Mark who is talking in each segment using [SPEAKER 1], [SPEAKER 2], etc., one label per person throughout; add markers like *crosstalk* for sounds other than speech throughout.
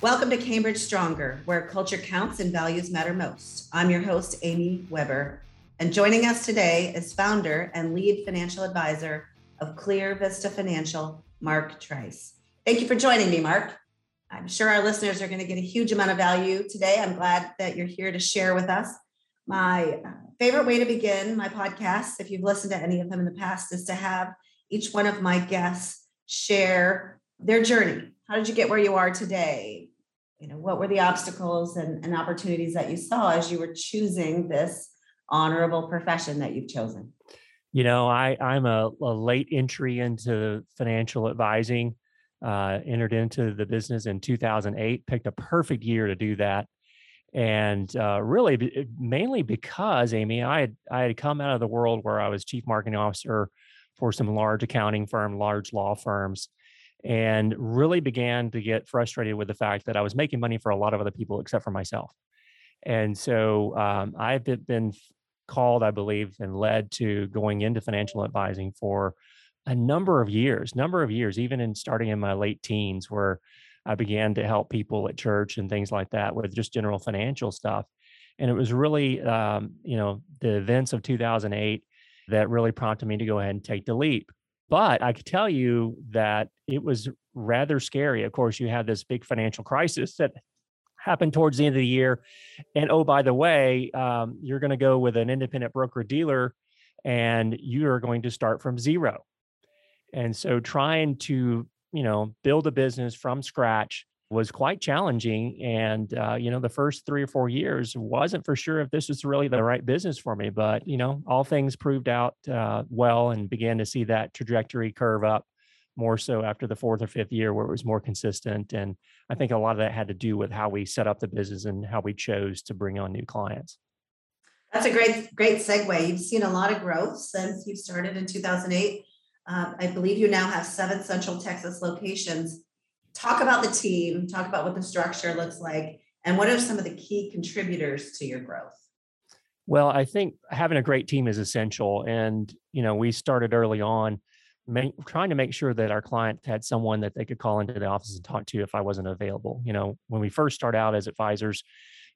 [SPEAKER 1] Welcome to Cambridge Stronger, where culture counts and values matter most. I'm your host, Amy Weber, and joining us today is founder and lead financial advisor of Clear Vista Financial, Mark Trice. Thank you for joining me, Mark. I'm sure our listeners are going to get a huge amount of value today. I'm glad that you're here to share with us. My uh, favorite way to begin my podcast, if you've listened to any of them in the past, is to have each one of my guests share their journey. How did you get where you are today? You know what were the obstacles and, and opportunities that you saw as you were choosing this honorable profession that you've chosen?
[SPEAKER 2] You know i i'm a, a late entry into financial advising uh, entered into the business in 2008 picked a perfect year to do that. And uh, really mainly because amy i had i had come out of the world where i was chief marketing officer for some large accounting firm large law firms and really began to get frustrated with the fact that I was making money for a lot of other people except for myself. And so um, I've been called, I believe, and led to going into financial advising for a number of years, number of years, even in starting in my late teens, where I began to help people at church and things like that with just general financial stuff. And it was really, um, you know, the events of 2008 that really prompted me to go ahead and take the leap. But I could tell you that it was rather scary. Of course, you had this big financial crisis that happened towards the end of the year. And oh, by the way, um, you're going to go with an independent broker dealer and you are going to start from zero. And so trying to, you know, build a business from scratch was quite challenging. And, uh, you know, the first three or four years wasn't for sure if this was really the right business for me. But, you know, all things proved out uh, well and began to see that trajectory curve up more so after the fourth or fifth year where it was more consistent. And I think a lot of that had to do with how we set up the business and how we chose to bring on new clients.
[SPEAKER 1] That's a great, great segue. You've seen a lot of growth since you started in 2008. Uh, I believe you now have seven Central Texas locations talk about the team, talk about what the structure looks like, and what are some of the key contributors to your growth?
[SPEAKER 2] Well, I think having a great team is essential. And, you know, we started early on make, trying to make sure that our client had someone that they could call into the office and talk to if I wasn't available. You know, when we first start out as advisors,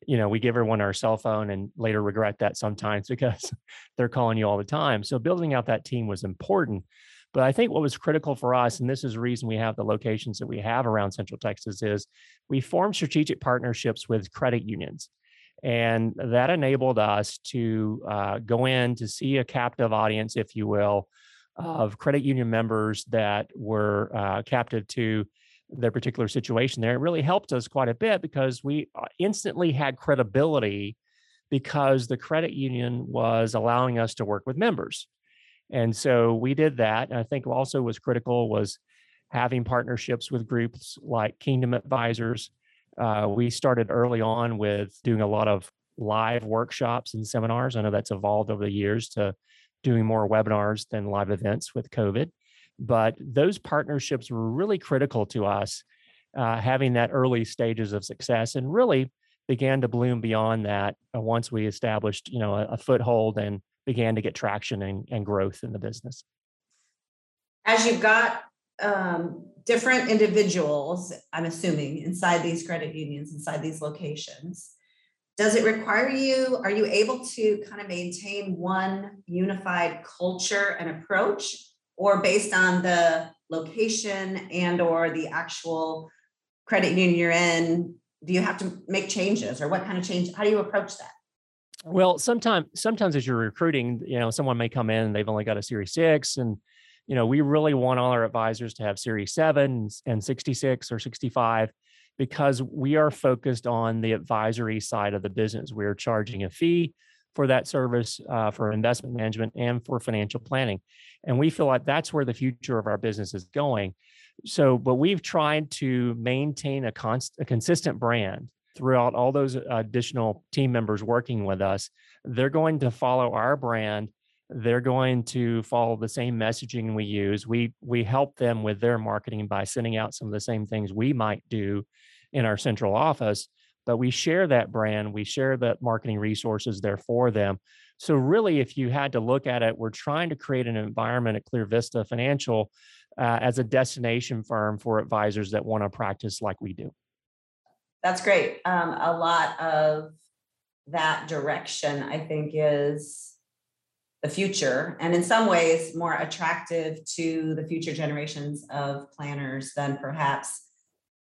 [SPEAKER 2] you know, we give everyone our cell phone and later regret that sometimes *laughs* because they're calling you all the time. So building out that team was important. But I think what was critical for us, and this is the reason we have the locations that we have around Central Texas, is we formed strategic partnerships with credit unions. And that enabled us to uh, go in to see a captive audience, if you will, of credit union members that were uh, captive to their particular situation there. It really helped us quite a bit because we uh, instantly had credibility because the credit union was allowing us to work with members. And so we did that. And I think also was critical was having partnerships with groups like Kingdom Advisors. Uh, we started early on with doing a lot of live workshops and seminars. I know that's evolved over the years to doing more webinars than live events with COVID. But those partnerships were really critical to us, uh, having that early stages of success and really began to bloom beyond that uh, once we established, you know, a, a foothold and began to get traction and, and growth in the business.
[SPEAKER 1] As you've got um, different individuals, I'm assuming, inside these credit unions, inside these locations, does it require you, are you able to kind of maintain one unified culture and approach? Or based on the location and or the actual credit union you're in, do you have to make changes or what kind of change? How do you approach that?
[SPEAKER 2] Well, sometimes sometimes as you're recruiting, you know, someone may come in and they've only got a Series Six, and you know, we really want all our advisors to have Series Seven and 66 or 65 because we are focused on the advisory side of the business. We are charging a fee for that service uh, for investment management and for financial planning, and we feel like that's where the future of our business is going. So, but we've tried to maintain a const, a consistent brand throughout all those additional team members working with us, they're going to follow our brand. They're going to follow the same messaging we use. We we help them with their marketing by sending out some of the same things we might do in our central office, but we share that brand. We share the marketing resources there for them. So really, if you had to look at it, we're trying to create an environment at Clear Vista Financial uh, as a destination firm for advisors that want to practice like we do.
[SPEAKER 1] That's great. Um, a lot of that direction, I think, is the future, and in some ways more attractive to the future generations of planners than perhaps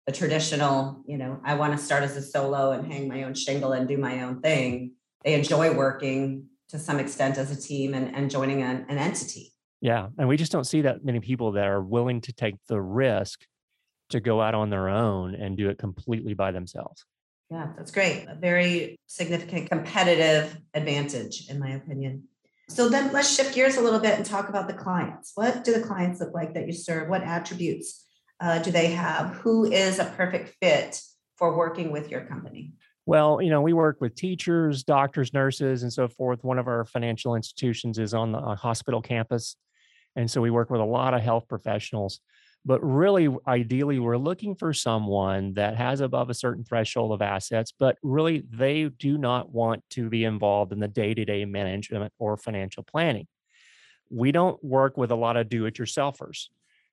[SPEAKER 1] the traditional, you know, I want to start as a solo and hang my own shingle and do my own thing. They enjoy working to some extent as a team and, and joining an, an entity.
[SPEAKER 2] Yeah. And we just don't see that many people that are willing to take the risk to go out on their own and do it completely by themselves.
[SPEAKER 1] Yeah, that's great. A very significant competitive advantage, in my opinion. So then let's shift gears a little bit and talk about the clients. What do the clients look like that you serve? What attributes uh, do they have? Who is a perfect fit for working with your company?
[SPEAKER 2] Well, you know, we work with teachers, doctors, nurses, and so forth. One of our financial institutions is on the hospital campus. And so we work with a lot of health professionals. But really, ideally, we're looking for someone that has above a certain threshold of assets, but really they do not want to be involved in the day to day management or financial planning. We don't work with a lot of do it yourselfers.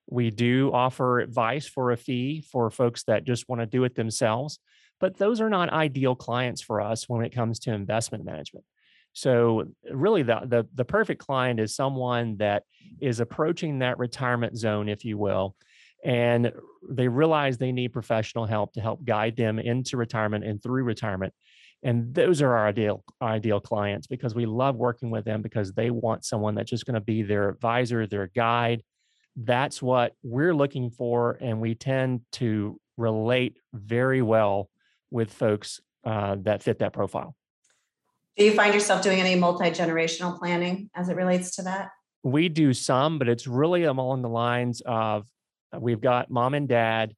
[SPEAKER 2] We do offer advice for a fee for folks that just want to do it themselves, but those are not ideal clients for us when it comes to investment management. So really the, the, the perfect client is someone that is approaching that retirement zone, if you will, and they realize they need professional help to help guide them into retirement and through retirement. And those are our ideal ideal clients because we love working with them because they want someone that's just going to be their advisor, their guide. That's what we're looking for, and we tend to relate very well with folks uh, that fit that profile.
[SPEAKER 1] Do you find yourself doing any multi generational planning as it relates to that?
[SPEAKER 2] We do some, but it's really along the lines of uh, we've got mom and dad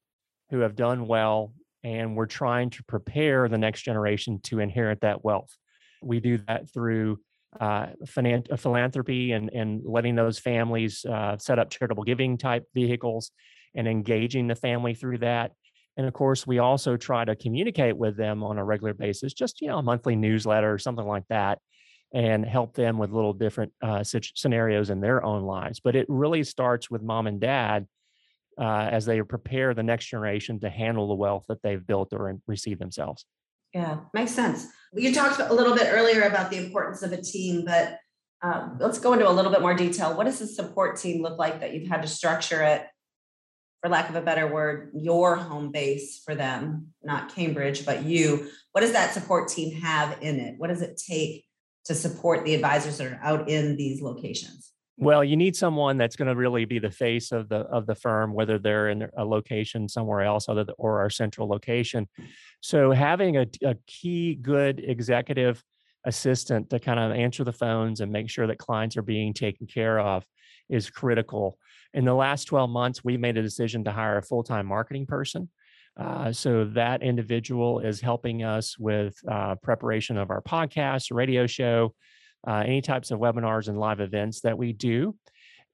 [SPEAKER 2] who have done well, and we're trying to prepare the next generation to inherit that wealth. We do that through uh, finan- uh, philanthropy and, and letting those families uh, set up charitable giving type vehicles and engaging the family through that. And of course, we also try to communicate with them on a regular basis, just you know, a monthly newsletter or something like that, and help them with little different uh, scenarios in their own lives. But it really starts with mom and dad uh, as they prepare the next generation to handle the wealth that they've built or received themselves.
[SPEAKER 1] Yeah, makes sense. You talked a little bit earlier about the importance of a team, but um, let's go into a little bit more detail. What does the support team look like that you've had to structure it for lack of a better word, your home base for them, not Cambridge, but you. What does that support team have in it? What does it take to support the advisors that are out in these locations?
[SPEAKER 2] Well, you need someone that's going to really be the face of the of the firm, whether they're in a location somewhere else other than, or our central location. So having a, a key good executive assistant to kind of answer the phones and make sure that clients are being taken care of is critical. In the last 12 months, we made a decision to hire a full time marketing person. Uh, so that individual is helping us with uh, preparation of our podcast, radio show, uh, any types of webinars and live events that we do.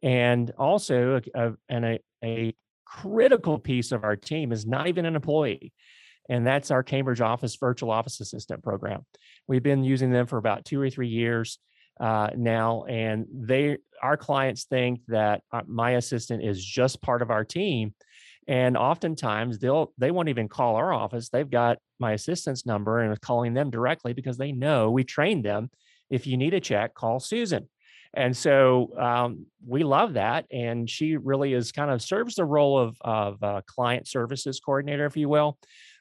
[SPEAKER 2] And also, a, and a, a critical piece of our team is not even an employee, and that's our Cambridge Office Virtual Office Assistant program. We've been using them for about two or three years uh, now, and they our clients think that uh, my assistant is just part of our team, and oftentimes they'll they won't even call our office. They've got my assistant's number and calling them directly because they know we trained them. If you need a check, call Susan. And so um, we love that. And she really is kind of serves the role of, of uh, client services coordinator, if you will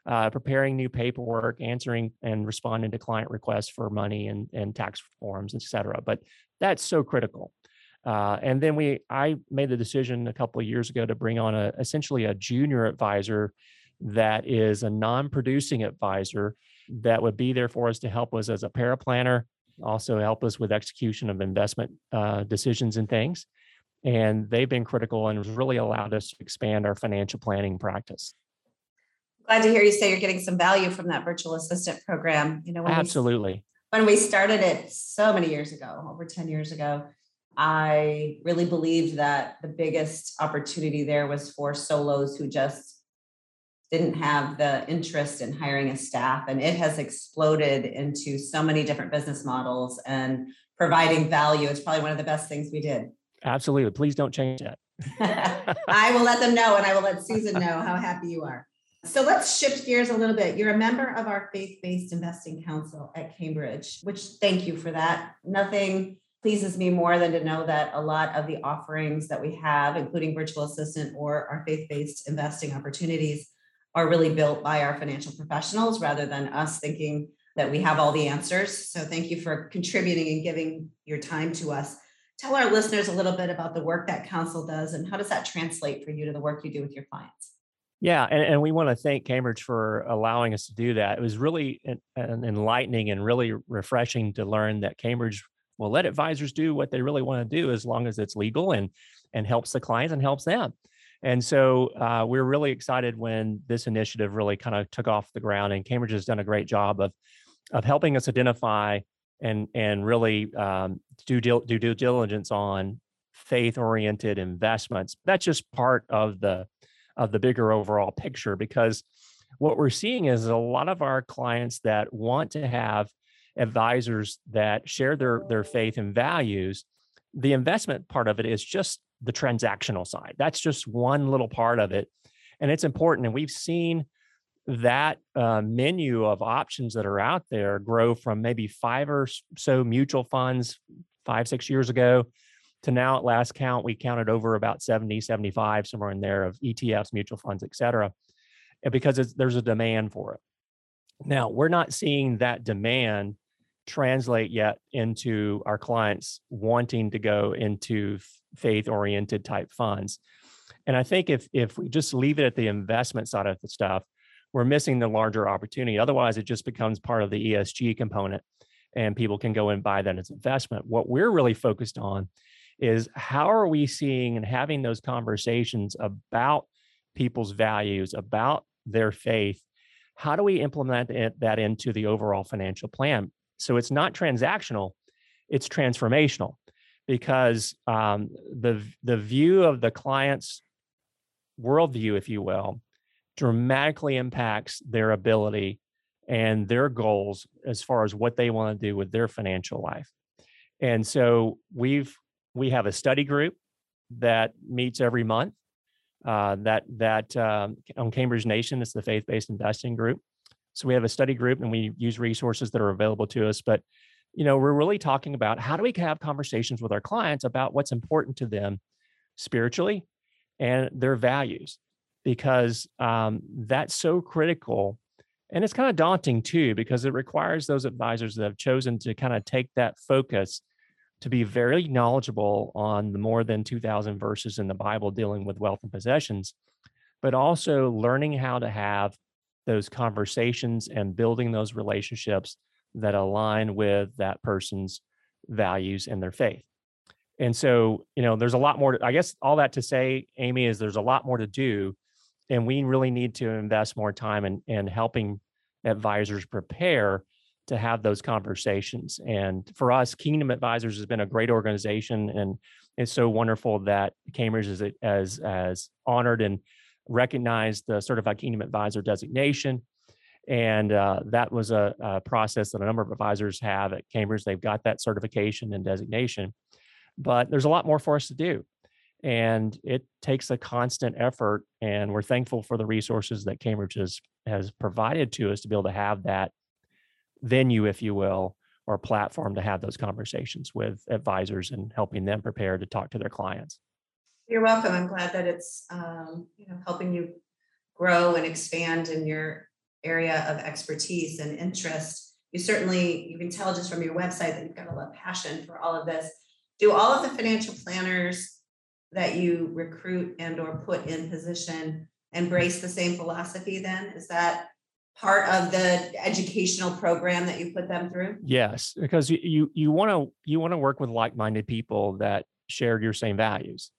[SPEAKER 2] uh, preparing new paperwork, answering and responding to client requests for money and, and tax forms, et cetera. But that's so critical. Uh, and then we, I made the decision a couple of years ago to bring on a essentially a junior advisor that is a non-producing advisor that would be there for us to help us as a paraplanner, also help us with execution of investment uh, decisions and things. And they've been critical and really allowed us to expand our financial planning practice
[SPEAKER 1] glad to hear you say you're getting some value from that virtual assistant program. You know,
[SPEAKER 2] when absolutely.
[SPEAKER 1] We, when we started it so many years ago, over 10 years ago, I really believed that the biggest opportunity there was for solos who just didn't have the interest in hiring a staff. And it has exploded into so many different business models and providing value. It's probably one of the best things we did.
[SPEAKER 2] Absolutely. Please don't change that. *laughs*
[SPEAKER 1] I will let them know and I will let Susan know how happy you are. So let's shift gears a little bit. You're a member of our faith based investing council at Cambridge, which thank you for that. Nothing pleases me more than to know that a lot of the offerings that we have, including virtual assistant or our faith based investing opportunities, are really built by our financial professionals rather than us thinking that we have all the answers. So thank you for contributing and giving your time to us. Tell our listeners a little bit about the work that council does and how does that translate for you to the work you do with your clients?
[SPEAKER 2] Yeah, and, and we want to thank Cambridge for allowing us to do that. It was really an, an enlightening and really refreshing to learn that Cambridge will let advisors do what they really want to do as long as it's legal and and helps the clients and helps them. And so uh, we're really excited when this initiative really kind of took off the ground, and Cambridge has done a great job of of helping us identify and and really um, do, do due diligence on faith oriented investments. That's just part of the of the bigger overall picture because what we're seeing is a lot of our clients that want to have advisors that share their their faith and values the investment part of it is just the transactional side that's just one little part of it and it's important and we've seen that uh, menu of options that are out there grow from maybe five or so mutual funds five six years ago to now at last count, we counted over about 70, 75, somewhere in there of ETFs, mutual funds, et cetera, because there's a demand for it. Now, we're not seeing that demand translate yet into our clients wanting to go into faith oriented type funds. And I think if if we just leave it at the investment side of the stuff, we're missing the larger opportunity. Otherwise, it just becomes part of the ESG component and people can go and buy that as investment. What we're really focused on is how are we seeing and having those conversations about people's values, about their faith? How do we implement that into the overall financial plan? So it's not transactional, it's transformational because um, the, the view of the client's worldview, if you will, dramatically impacts their ability and their goals as far as what they want to do with their financial life. And so we've we have a study group that meets every month. Uh, that that um, on Cambridge Nation, it's the faith-based investing group. So we have a study group, and we use resources that are available to us. But you know, we're really talking about how do we have conversations with our clients about what's important to them spiritually and their values, because um, that's so critical. And it's kind of daunting too, because it requires those advisors that have chosen to kind of take that focus to be very knowledgeable on the more than 2000 verses in the Bible dealing with wealth and possessions, but also learning how to have those conversations and building those relationships that align with that person's values and their faith. And so, you know, there's a lot more. To, I guess all that to say, Amy, is there's a lot more to do. And we really need to invest more time in, in helping advisors prepare to have those conversations. And for us, Kingdom Advisors has been a great organization, and it's so wonderful that Cambridge is as as honored and recognized the Certified Kingdom Advisor designation. And uh, that was a, a, process that a number of advisors have at Cambridge. They've got that certification and designation, but there's a lot more for us to do. And it takes a constant effort. And we're thankful for the resources that Cambridge has, has provided to us to be able to have that venue, if you will, or platform to have those conversations with advisors and helping them prepare to talk to their clients.
[SPEAKER 1] You're welcome. I'm glad that it's um, you know helping you grow and expand in your area of expertise and interest. You certainly you can tell just from your website that you've got a lot of passion for all of this. Do all of the financial planners that you recruit and or put in position embrace the same philosophy then? Is that part of the educational program that you put them through?
[SPEAKER 2] Yes, because you you want to you want to work with like-minded people that share your same values.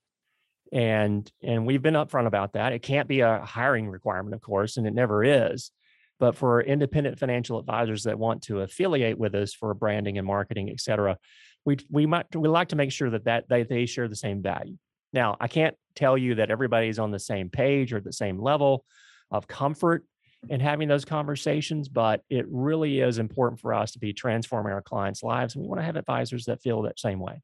[SPEAKER 2] And and we've been upfront about that. It can't be a hiring requirement, of course, and it never is. But for independent financial advisors that want to affiliate with us for branding and marketing, et cetera, we we might we like to make sure that that they, they share the same value. Now, I can't tell you that everybody's on the same page or the same level of comfort in having those conversations, but it really is important for us to be transforming our clients' lives. And we want to have advisors that feel that same way.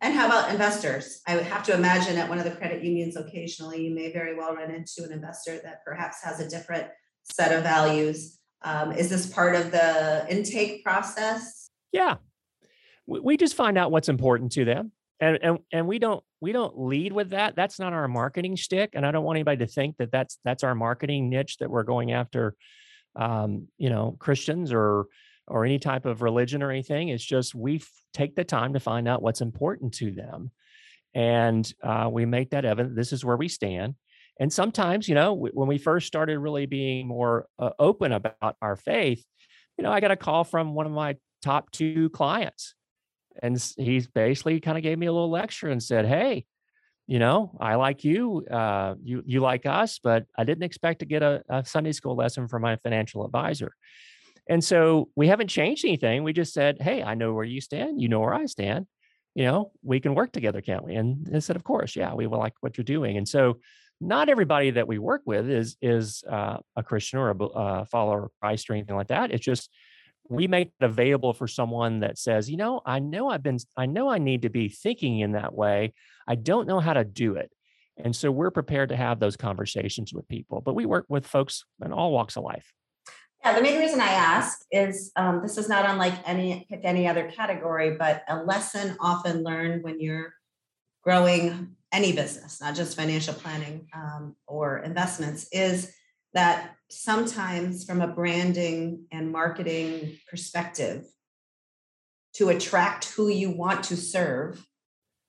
[SPEAKER 1] And how about investors? I would have to imagine at one of the credit unions occasionally, you may very well run into an investor that perhaps has a different set of values. Um, is this part of the intake process?
[SPEAKER 2] Yeah, we, just find out what's important to them, and and and we don't we don't lead with that. That's not our marketing stick, and I don't want anybody to think that that's that's our marketing niche that we're going after. Um, you know, Christians or or any type of religion or anything. It's just we f- take the time to find out what's important to them. And uh, we make that evident. This is where we stand. And sometimes, you know, when we first started really being more uh, open about our faith, you know, I got a call from one of my top two clients. And he basically kind of gave me a little lecture and said, Hey, you know, I like you, uh, you you like us, but I didn't expect to get a, a Sunday school lesson from my financial advisor. And so we haven't changed anything. We just said, Hey, I know where you stand. You know where I stand. You know, we can work together, can't we? And they said, Of course. Yeah, we will like what you're doing. And so not everybody that we work with is is uh, a Christian or a uh, follower of Christ or anything like that. It's just we make it available for someone that says, you know, I know I've been, I know I need to be thinking in that way. I don't know how to do it. And so we're prepared to have those conversations with people, but we work with folks in all walks of life.
[SPEAKER 1] Yeah, the main reason I ask is um, this is not unlike any pick any other category, but a lesson often learned when you're growing any business, not just financial planning um, or investments, is that sometimes from a branding and marketing perspective, to attract who you want to serve,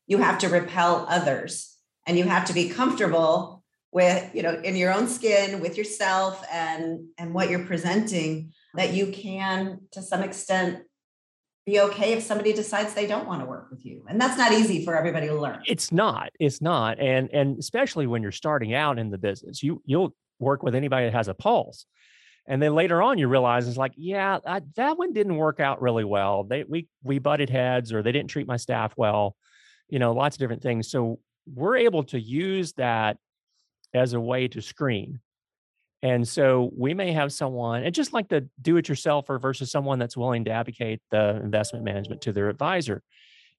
[SPEAKER 1] you have to repel others and you have to be comfortable with you know in your own skin with yourself and and what you're presenting that you can to some extent be okay if somebody decides they don't want to work with you. And that's not easy for everybody to learn.
[SPEAKER 2] It's not it's not. And and especially when you're starting out in the business you you'll work with anybody that has a pulse. And then later on you realize it's like yeah I, that one didn't work out really well. They we we butted heads or they didn't treat my staff well. You know lots of different things. So we're able to use that as a way to screen. And so we may have someone, and just like the do it yourselfer versus someone that's willing to advocate the investment management to their advisor.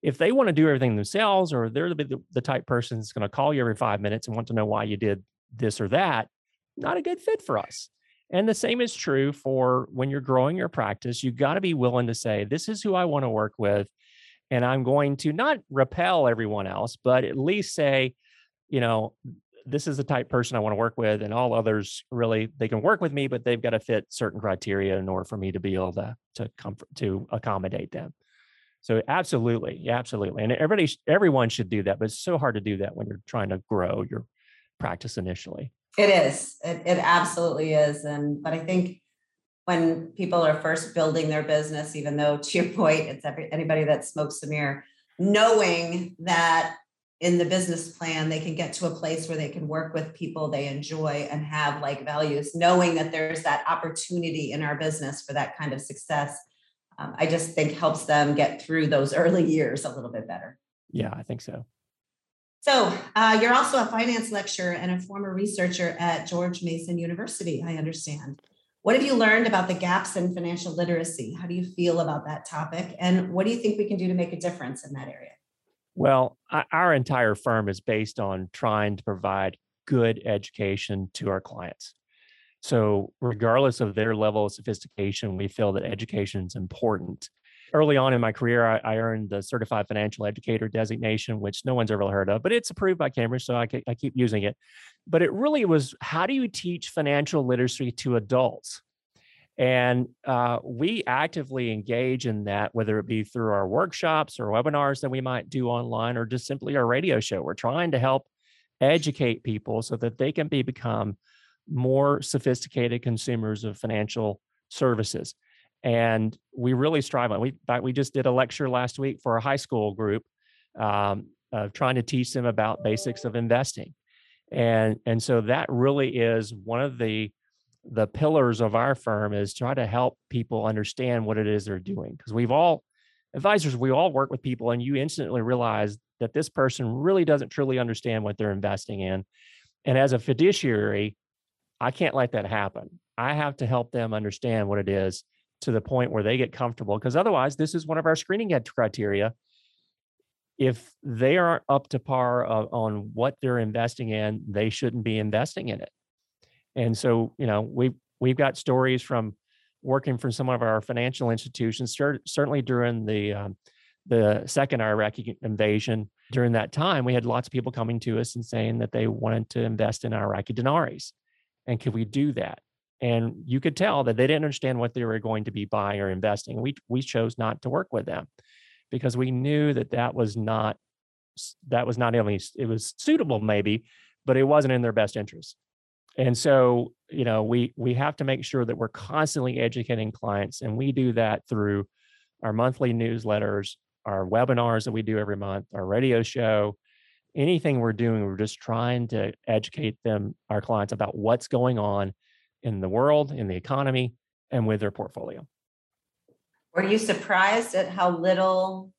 [SPEAKER 2] If they want to do everything themselves, or they're the, the type person that's going to call you every five minutes and want to know why you did this or that, not a good fit for us. And the same is true for when you're growing your practice. You got to be willing to say, this is who I want to work with. And I'm going to not repel everyone else, but at least say, you know, this is the type person I want to work with, and all others really they can work with me, but they've got to fit certain criteria in order for me to be able to to comfort to accommodate them. So absolutely, absolutely, and everybody everyone should do that, but it's so hard to do that when you're trying to grow your practice initially.
[SPEAKER 1] It is. It, it absolutely is, and but I think when people are first building their business, even though to your point, it's every, anybody that smokes a mirror, knowing that in the business plan they can get to a place where they can work with people they enjoy and have like values knowing that there's that opportunity in our business for that kind of success. Um, i just think helps them get through those early years a little bit better.
[SPEAKER 2] Yeah i think so.
[SPEAKER 1] So uh, you're also a finance lecturer and a former researcher at george mason university i understand. What have you learned about the gaps in financial literacy? How do you feel about that topic? And what do you think we can do to make a difference in that area
[SPEAKER 2] well, our entire firm is based on trying to provide good education to our clients. So, regardless of their level of sophistication, we feel that education is important. Early on in my career, I, I, earned the Certified Financial Educator designation, which no one's ever heard of, but it's approved by Cambridge, so I, I keep using it. But it really was how do you teach financial literacy to adults? And uh, we actively engage in that, whether it be through our workshops or webinars that we might do online or just simply our radio show. We're trying to help educate people so that they can be become more sophisticated consumers of financial services. And we really strive on. We we just did a lecture last week for a high school group, um, of trying to teach them about basics of investing, and and so that really is one of the the pillars of our firm is try to help people understand what it is they're doing because we've all advisors we all work with people and you instantly realize that this person really doesn't truly understand what they're investing in and as a fiduciary i can't let that happen i have to help them understand what it is to the point where they get comfortable because otherwise this is one of our screening criteria if they aren't up to par uh, on what they're investing in, they shouldn't be investing in it. And so, you know, we we've got stories from working for some of our financial institutions, certainly during the um, the second Iraqi invasion. During that time, we had lots of people coming to us and saying that they wanted to invest in Iraqi dinaris, and could we do that? And you could tell that they didn't understand what they were going to be buying or investing. We we chose not to work with them because we knew that that was not that was not only it was suitable maybe, but it wasn't in their best interest. And so, you know, we we have to make sure that we're constantly educating clients, and we do that through our monthly newsletters, our webinars that we do every month, our radio show, anything we're doing, we're just trying to educate them, our clients, about what's going on in the world, in the economy, and with their portfolio.
[SPEAKER 1] Were you surprised at how little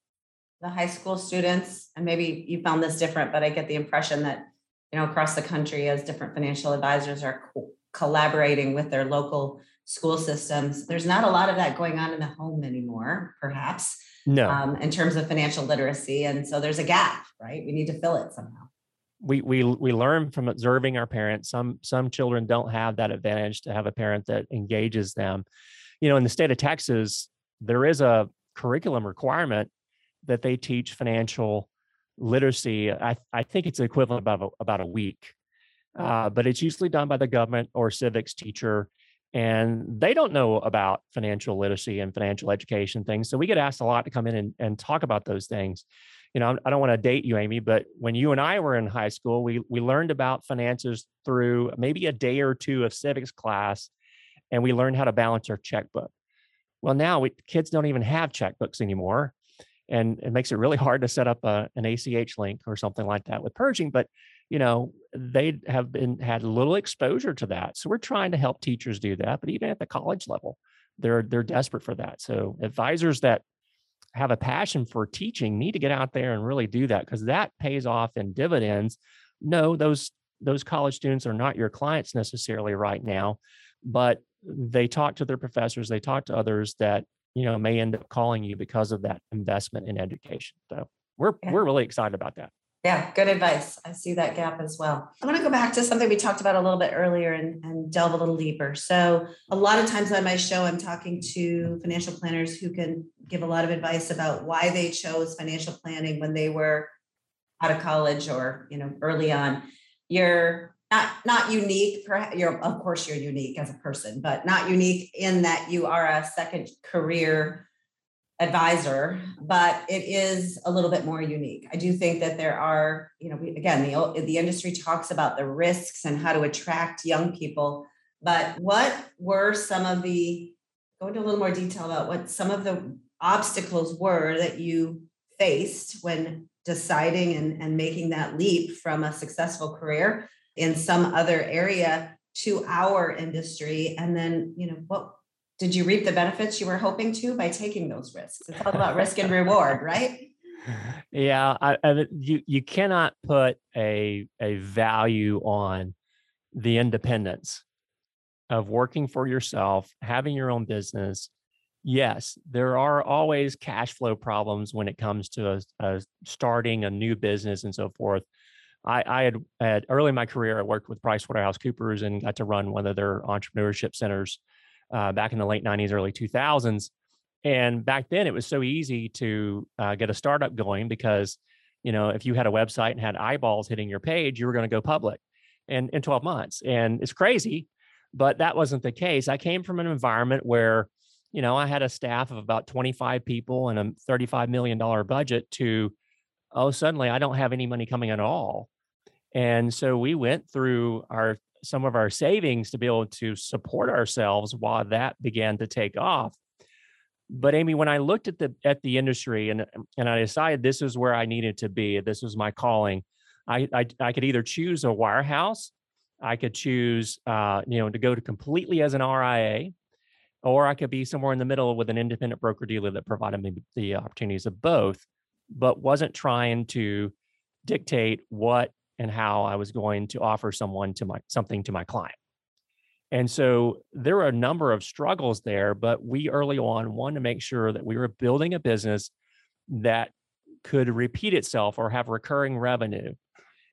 [SPEAKER 1] the high school students, and maybe you found this different, but I get the impression that, you know, across the country, as different financial advisors are co- collaborating with their local school systems, there's not a lot of that going on in the home anymore, perhaps.
[SPEAKER 2] No.
[SPEAKER 1] Um, in terms of financial literacy. And so there's a gap, right? We need to fill it somehow.
[SPEAKER 2] We we we learn from observing our parents. Some some children don't have that advantage to have a parent that engages them. You know, in the state of Texas, there is a curriculum requirement that they teach financial literacy. I, I think it's equivalent about a, about a week, uh, but it's usually done by the government or civics teacher, and they don't know about financial literacy and financial education things. So we get asked a lot to come in and, and talk about those things. You know, I don't want to date you, Amy, but when you and I were in high school, we we learned about finances through maybe a day or two of civics class, and we learned how to balance our checkbook. Well, now we, kids don't even have checkbooks anymore. And it makes it really hard to set up a, an ACH link or something like that with Pershing. But, you know, they have been had little exposure to that. So we're trying to help teachers do that. But even at the college level, they're they're desperate for that. So advisors that have a passion for teaching need to get out there and really do that because that pays off in dividends. No, those those college students are not your clients necessarily right now, but they talk to their professors, they talk to others that you know may end up calling you because of that investment in education. So we're yeah. we're really excited about that.
[SPEAKER 1] Yeah, good advice. I see that gap as well. I want to go back to something we talked about a little bit earlier and, and delve a little deeper. So, a lot of times on my show, I'm talking to financial planners who can give a lot of advice about why they chose financial planning when they were out of college or you know early on. You're not not unique perhaps you're of course you're unique as a person but not unique in that you are a second career advisor but it is a little bit more unique. I do think that there are you know we, again the, the industry talks about the risks and how to attract young people but what were some of the go into a little more detail about what some of the obstacles were that you faced when deciding and, and making that leap from a successful career in some other area to our industry. And then you know what did you reap the benefits you were hoping to by taking those risks? It's all about risk and reward right?
[SPEAKER 2] Yeah I, I, you you cannot put a a value on the independence of working for yourself having your own business. Yes there are always cash flow problems when it comes to a, a starting a new business and so forth I, I had, had early in my career, I worked with PricewaterhouseCoopers and got to run one of their entrepreneurship centers uh, back in the late 90s, early 2000s. And back then, it was so easy to uh, get a startup going because, you know, if you had a website and had eyeballs hitting your page, you were going to go public in, in 12 months. And it's crazy, but that wasn't the case. I came from an environment where, you know, I had a staff of about 25 people and a $35 million budget to, oh, suddenly I don't have any money coming at all. And so we went through our some of our savings to be able to support ourselves while that began to take off. But Amy, when I looked at the at the industry and and I decided this is where I needed to be, this was my calling. I I, I could either choose a wirehouse, I could choose uh, you know to go to completely as an RIA, or I could be somewhere in the middle with an independent broker dealer that provided me the opportunities of both, but wasn't trying to dictate what and how I was going to offer someone to my something to my client. And so there were a number of struggles there, but we early on wanted to make sure that we were building a business that could repeat itself or have recurring revenue.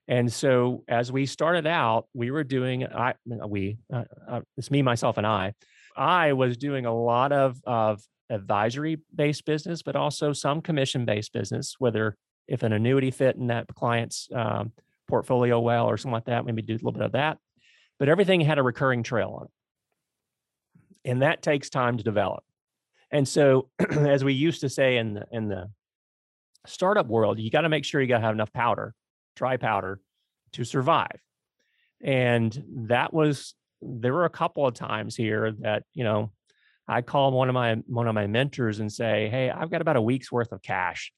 [SPEAKER 2] And so as we started out, we were doing, I, we, uh, uh, it's me, myself, and I. I was doing a lot of, of advisory based business, but also some commission based business, whether if an annuity fit in that client's um, portfolio well or something like that, maybe do a little bit of that. But everything had a recurring trail on it. And that takes time to develop. And so, *clears throat* as we used to say in the, in the startup world, you got to make sure you got to have enough powder, dry powder to survive. And that was, there were a couple of times here that, you know, I call one of my one of my mentors and say, "Hey, I've got about a week's worth of cash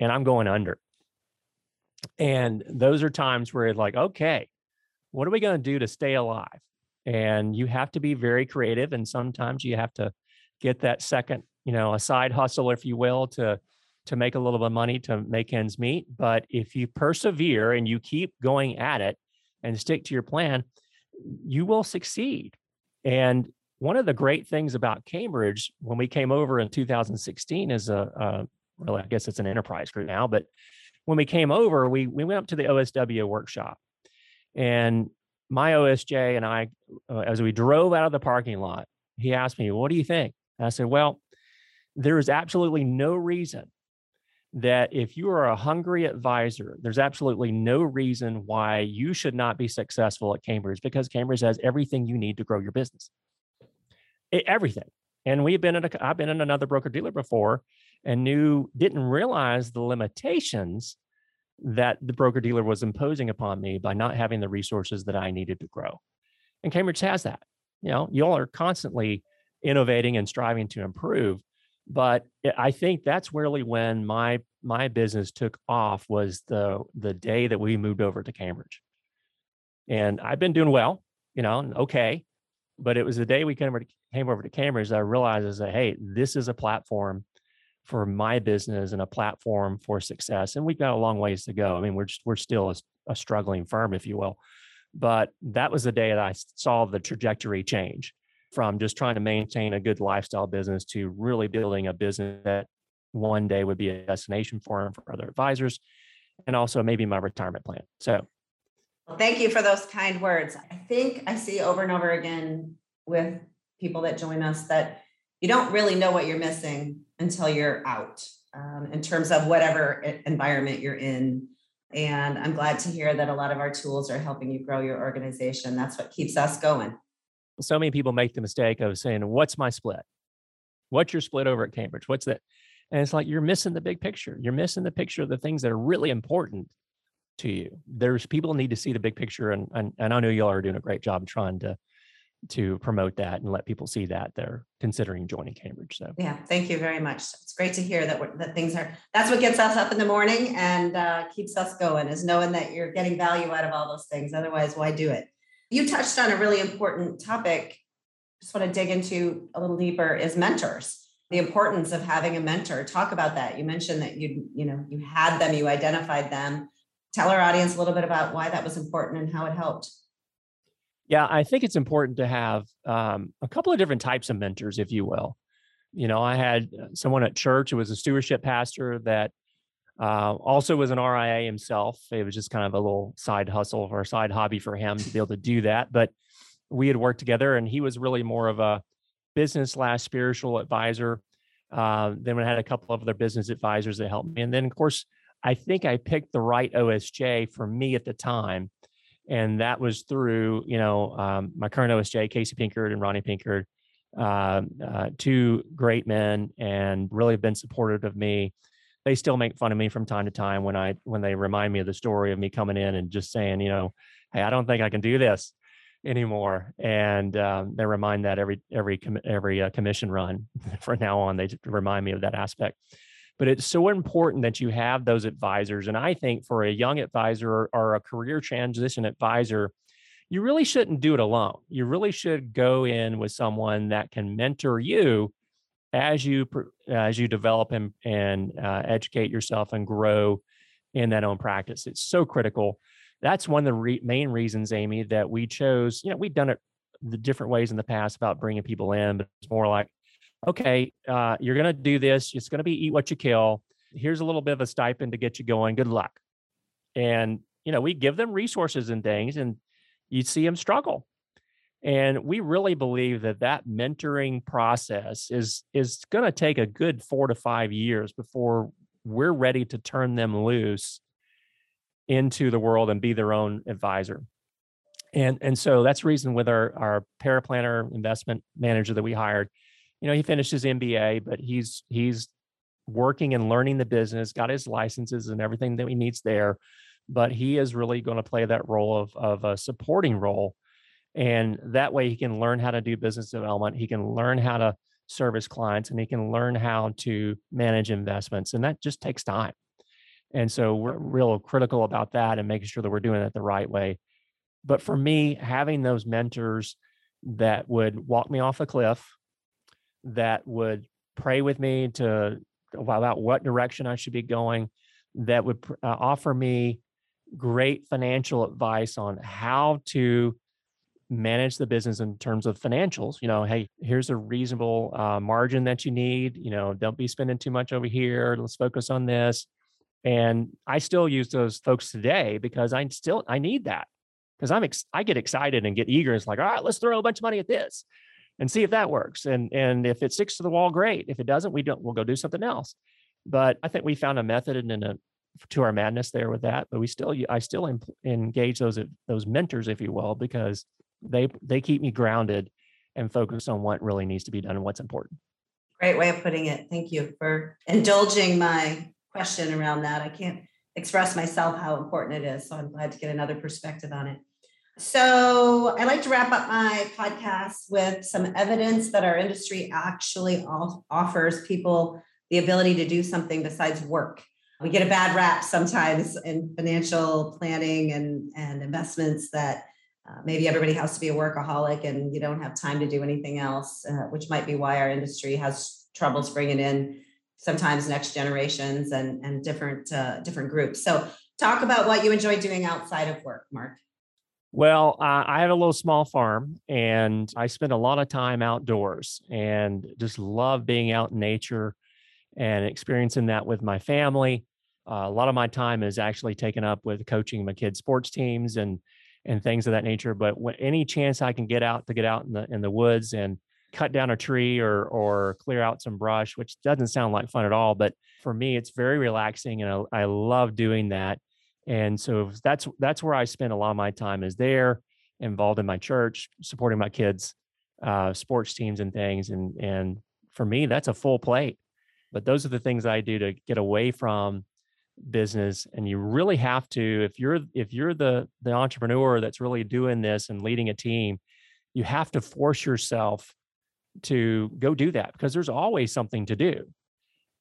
[SPEAKER 2] and I'm going under." And those are times where it's like, "Okay, what are we going to do to stay alive?" And you have to be very creative and sometimes you have to get that second, you know, a side hustle if you will to to make a little bit of money to make ends meet, but if you persevere and you keep going at it and stick to your plan, you will succeed. And one of the great things about Cambridge when we came over in 2016 as a, uh, really, I guess it's an enterprise group now, but when we came over, we, we went up to the OSW workshop and my OSJ and I, uh, as we drove out of the parking lot, he asked me, what do you think? And I said, well, there is absolutely no reason that if you are a hungry advisor, there's absolutely no reason why you should not be successful at Cambridge because Cambridge has everything you need to grow your business everything. And we've been in a, I've been in another broker dealer before and knew, didn't realize the limitations that the broker dealer was imposing upon me by not having the resources that I needed to grow. And Cambridge has that. You know, you all are constantly innovating and striving to improve. But I think that's really when my my business took off was the the day that we moved over to Cambridge. And I've been doing well, you know, okay. But it was the day we came over to, came over to Cambridge that I realized that, hey, this is a platform for my business and a platform for success. And we've got a long ways to go. I mean, we're just, we're still a, a struggling firm, if you will. But that was the day that I saw the trajectory change from just trying to maintain a good lifestyle business to really building a business that one day would be a destination for for other advisors and also maybe my retirement plan. So
[SPEAKER 1] thank you for those kind words. I think I see over and over again with people that join us that you don't really know what you're missing until you're out um, in terms of whatever environment you're in. And I'm glad to hear that a lot of our tools are helping you grow your organization. That's what keeps us going.
[SPEAKER 2] So many people make the mistake of saying, What's my split? What's your split over at Cambridge? What's that? And it's like you're missing the big picture. You're missing the picture of the things that are really important to you. There's people need to see the big picture, and and, and I know y'all are doing a great job trying to to promote that and let people see that they're considering joining Cambridge. So
[SPEAKER 1] yeah, thank you very much. It's great to hear that that things are. That's what gets us up in the morning and uh, keeps us going is knowing that you're getting value out of all those things. Otherwise, why do it? You touched on a really important topic. Just want to dig into a little deeper is mentors. The importance of having a mentor. Talk about that. You mentioned that you you know you had them, you identified them tell our audience a little bit about why that was important and how it helped.
[SPEAKER 2] Yeah, I think it's important to have um, a couple of different types of mentors, if you will. You know, I had uh, someone at church who was a stewardship pastor that uh, also was an RIA himself. It was just kind of a little side hustle or side hobby for him to be able to do that. But we had worked together, and he was really more of a business slash spiritual advisor. Uh, then we had a couple of other business advisors that helped me, and then of course I think I picked the right OSJ for me at the time. And that was through, you know, um, my current OSJ, Casey Pinkard and Ronnie Pinkard, uh, uh, two great men and really have been supportive of me. They still make fun of me from time to time when I when they remind me of the story of me coming in and just saying, you know, hey, I don't think I can do this anymore. And um, they remind that every every every uh, commission run *laughs* from now on. They remind me of that aspect but it's so important that you have those advisors. And I think for a young advisor or a career transition advisor, you really shouldn't do it alone. You really should go in with someone that can mentor you as you as you develop and, and uh, educate yourself and grow in that own practice. It's so critical. That's one of the re- main reasons, Amy, that we chose. You know, we've done it the different ways in the past about bringing people in, but it's more like okay, uh, you're going to do this. It's going to be eat what you kill. here's a little bit of a stipend to get you going. Good luck. And, you know, we give them resources and things, and you see them struggle. And we really believe that that mentoring process is is going to take a good four to five years before we're ready to turn them loose into the world and be their own advisor. And and so that's the reason with our our paraplanner investment manager that we hired, you know, he finished his MBA, but he's he's working and learning the business, got his licenses and everything that he needs there. But he is really going to play that role of of a supporting role. And that way he can learn how to do business development. He can learn how to service clients and he can learn how to manage investments. And that just takes time. And so we're real critical about that and making sure that we're doing it the right way. But for me, having those mentors that would walk me off a cliff, that would pray with me to about what direction I should be going, that would uh, offer me great financial advice on how to manage the business in terms of financials you know hey here's a reasonable uh, margin that you need you know don't be spending too much over here let's focus on this. And i still use those folks today because i still i need that because i'm ex- i get excited and get eager it's like all right let's throw a bunch of money at this and see if that works and and if it sticks to the wall great if it doesn't we don't we'll go do something else but i think we found a method and a to our madness there with that but we still i still engage those those mentors if you will because they they keep me grounded and focused on what really needs to be done and what's important.
[SPEAKER 1] Great way of putting it. Thank you for indulging my question around that. I can't express myself how important it is, so I'm glad to get another perspective on it. So, I like to wrap up my podcast with some evidence that our industry actually offers people the ability to do something besides work. We get a bad rap sometimes in financial planning and, and investments that uh, maybe everybody has to be a workaholic and you don't have time to do anything else, uh, which might be why our industry has troubles bringing in sometimes next generations and, and different uh, different groups. So talk about what you enjoy doing outside of work, Mark.
[SPEAKER 2] Well, uh, I have a little small farm and I spend a lot of time outdoors and just love being out in nature and experiencing that with my family. Uh, a lot of my time is actually taken up with coaching my kids' sports teams and and things of that nature. But when, any chance I can get out to get out in the in the woods and cut down a tree or or clear out some brush, which doesn't sound like fun at all, but for me it's very relaxing and I, I love doing that. And so that's that's where I spend a lot of my time is there, involved in my church, supporting my kids, uh, sports teams and things. And and for me that's a full plate. But those are the things I do to get away from business and you really have to if you're if you're the the entrepreneur that's really doing this and leading a team you have to force yourself to go do that because there's always something to do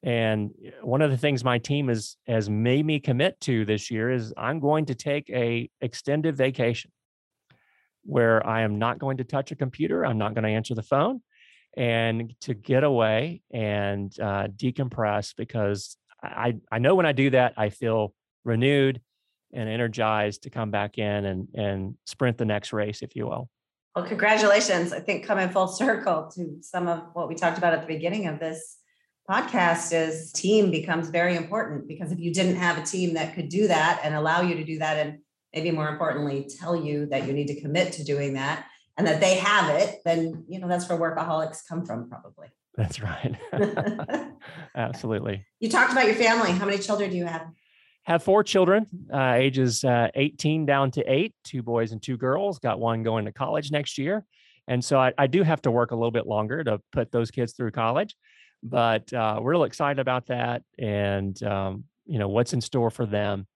[SPEAKER 2] and eh, one of the things my team has has made me commit to this year is i'm going to take a extended vacation where i am not going to touch a computer i'm not going to answer the phone and to get away and uh, decompress because I, I know when I do that, I feel renewed and energized to come back in and, and sprint the next race, if you will.
[SPEAKER 1] Well, congratulations. I think coming full circle to some of what we talked about at the beginning of this podcast is team becomes very important because if you didn't have a team that could do that and allow you to do that and maybe more importantly tell you that you need to commit to doing that and that they have it then you know that's where workaholics come from probably *laughs*
[SPEAKER 2] that's right. *laughs* Absolutely.
[SPEAKER 1] You talked about your family. How many children do you have?
[SPEAKER 2] Have four children, uh, ages uh, 18 down to eight, two boys and two girls. Got one going to college next year. And so I, I do have to work a little bit longer to put those kids through college, but uh, we're real excited about that and, um, you know, what's in store for them.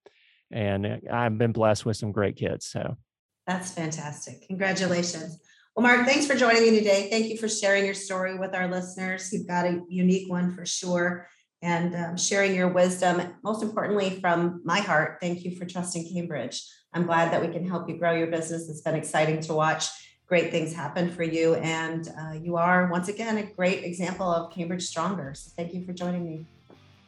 [SPEAKER 2] And uh, I've been blessed with some great kids. So
[SPEAKER 1] that's fantastic. Congratulations. Well, Mark, thanks for joining me today. Thank you for sharing your story with our listeners. You've got a unique one for sure, and um, sharing your wisdom. Most importantly, from my heart, thank you for trusting Cambridge. I'm glad that we can help you grow your business. It's been exciting to watch great things happen for you. And uh, you are, once again, a great example of Cambridge Stronger. So thank you for joining me.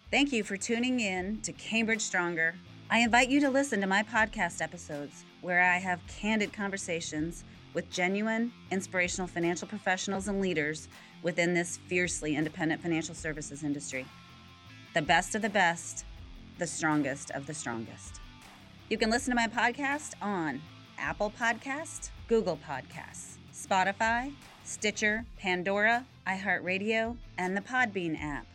[SPEAKER 3] Thank you for tuning in to Cambridge Stronger. I invite you to listen to my podcast episodes where I have candid conversations with genuine, inspirational financial professionals and leaders within this fiercely independent financial services industry.
[SPEAKER 1] The best of the best, the strongest of the strongest. You can listen to my podcast on Apple Podcast, Google Podcasts, Spotify, Stitcher, Pandora, iHeartRadio, and the Podbean app.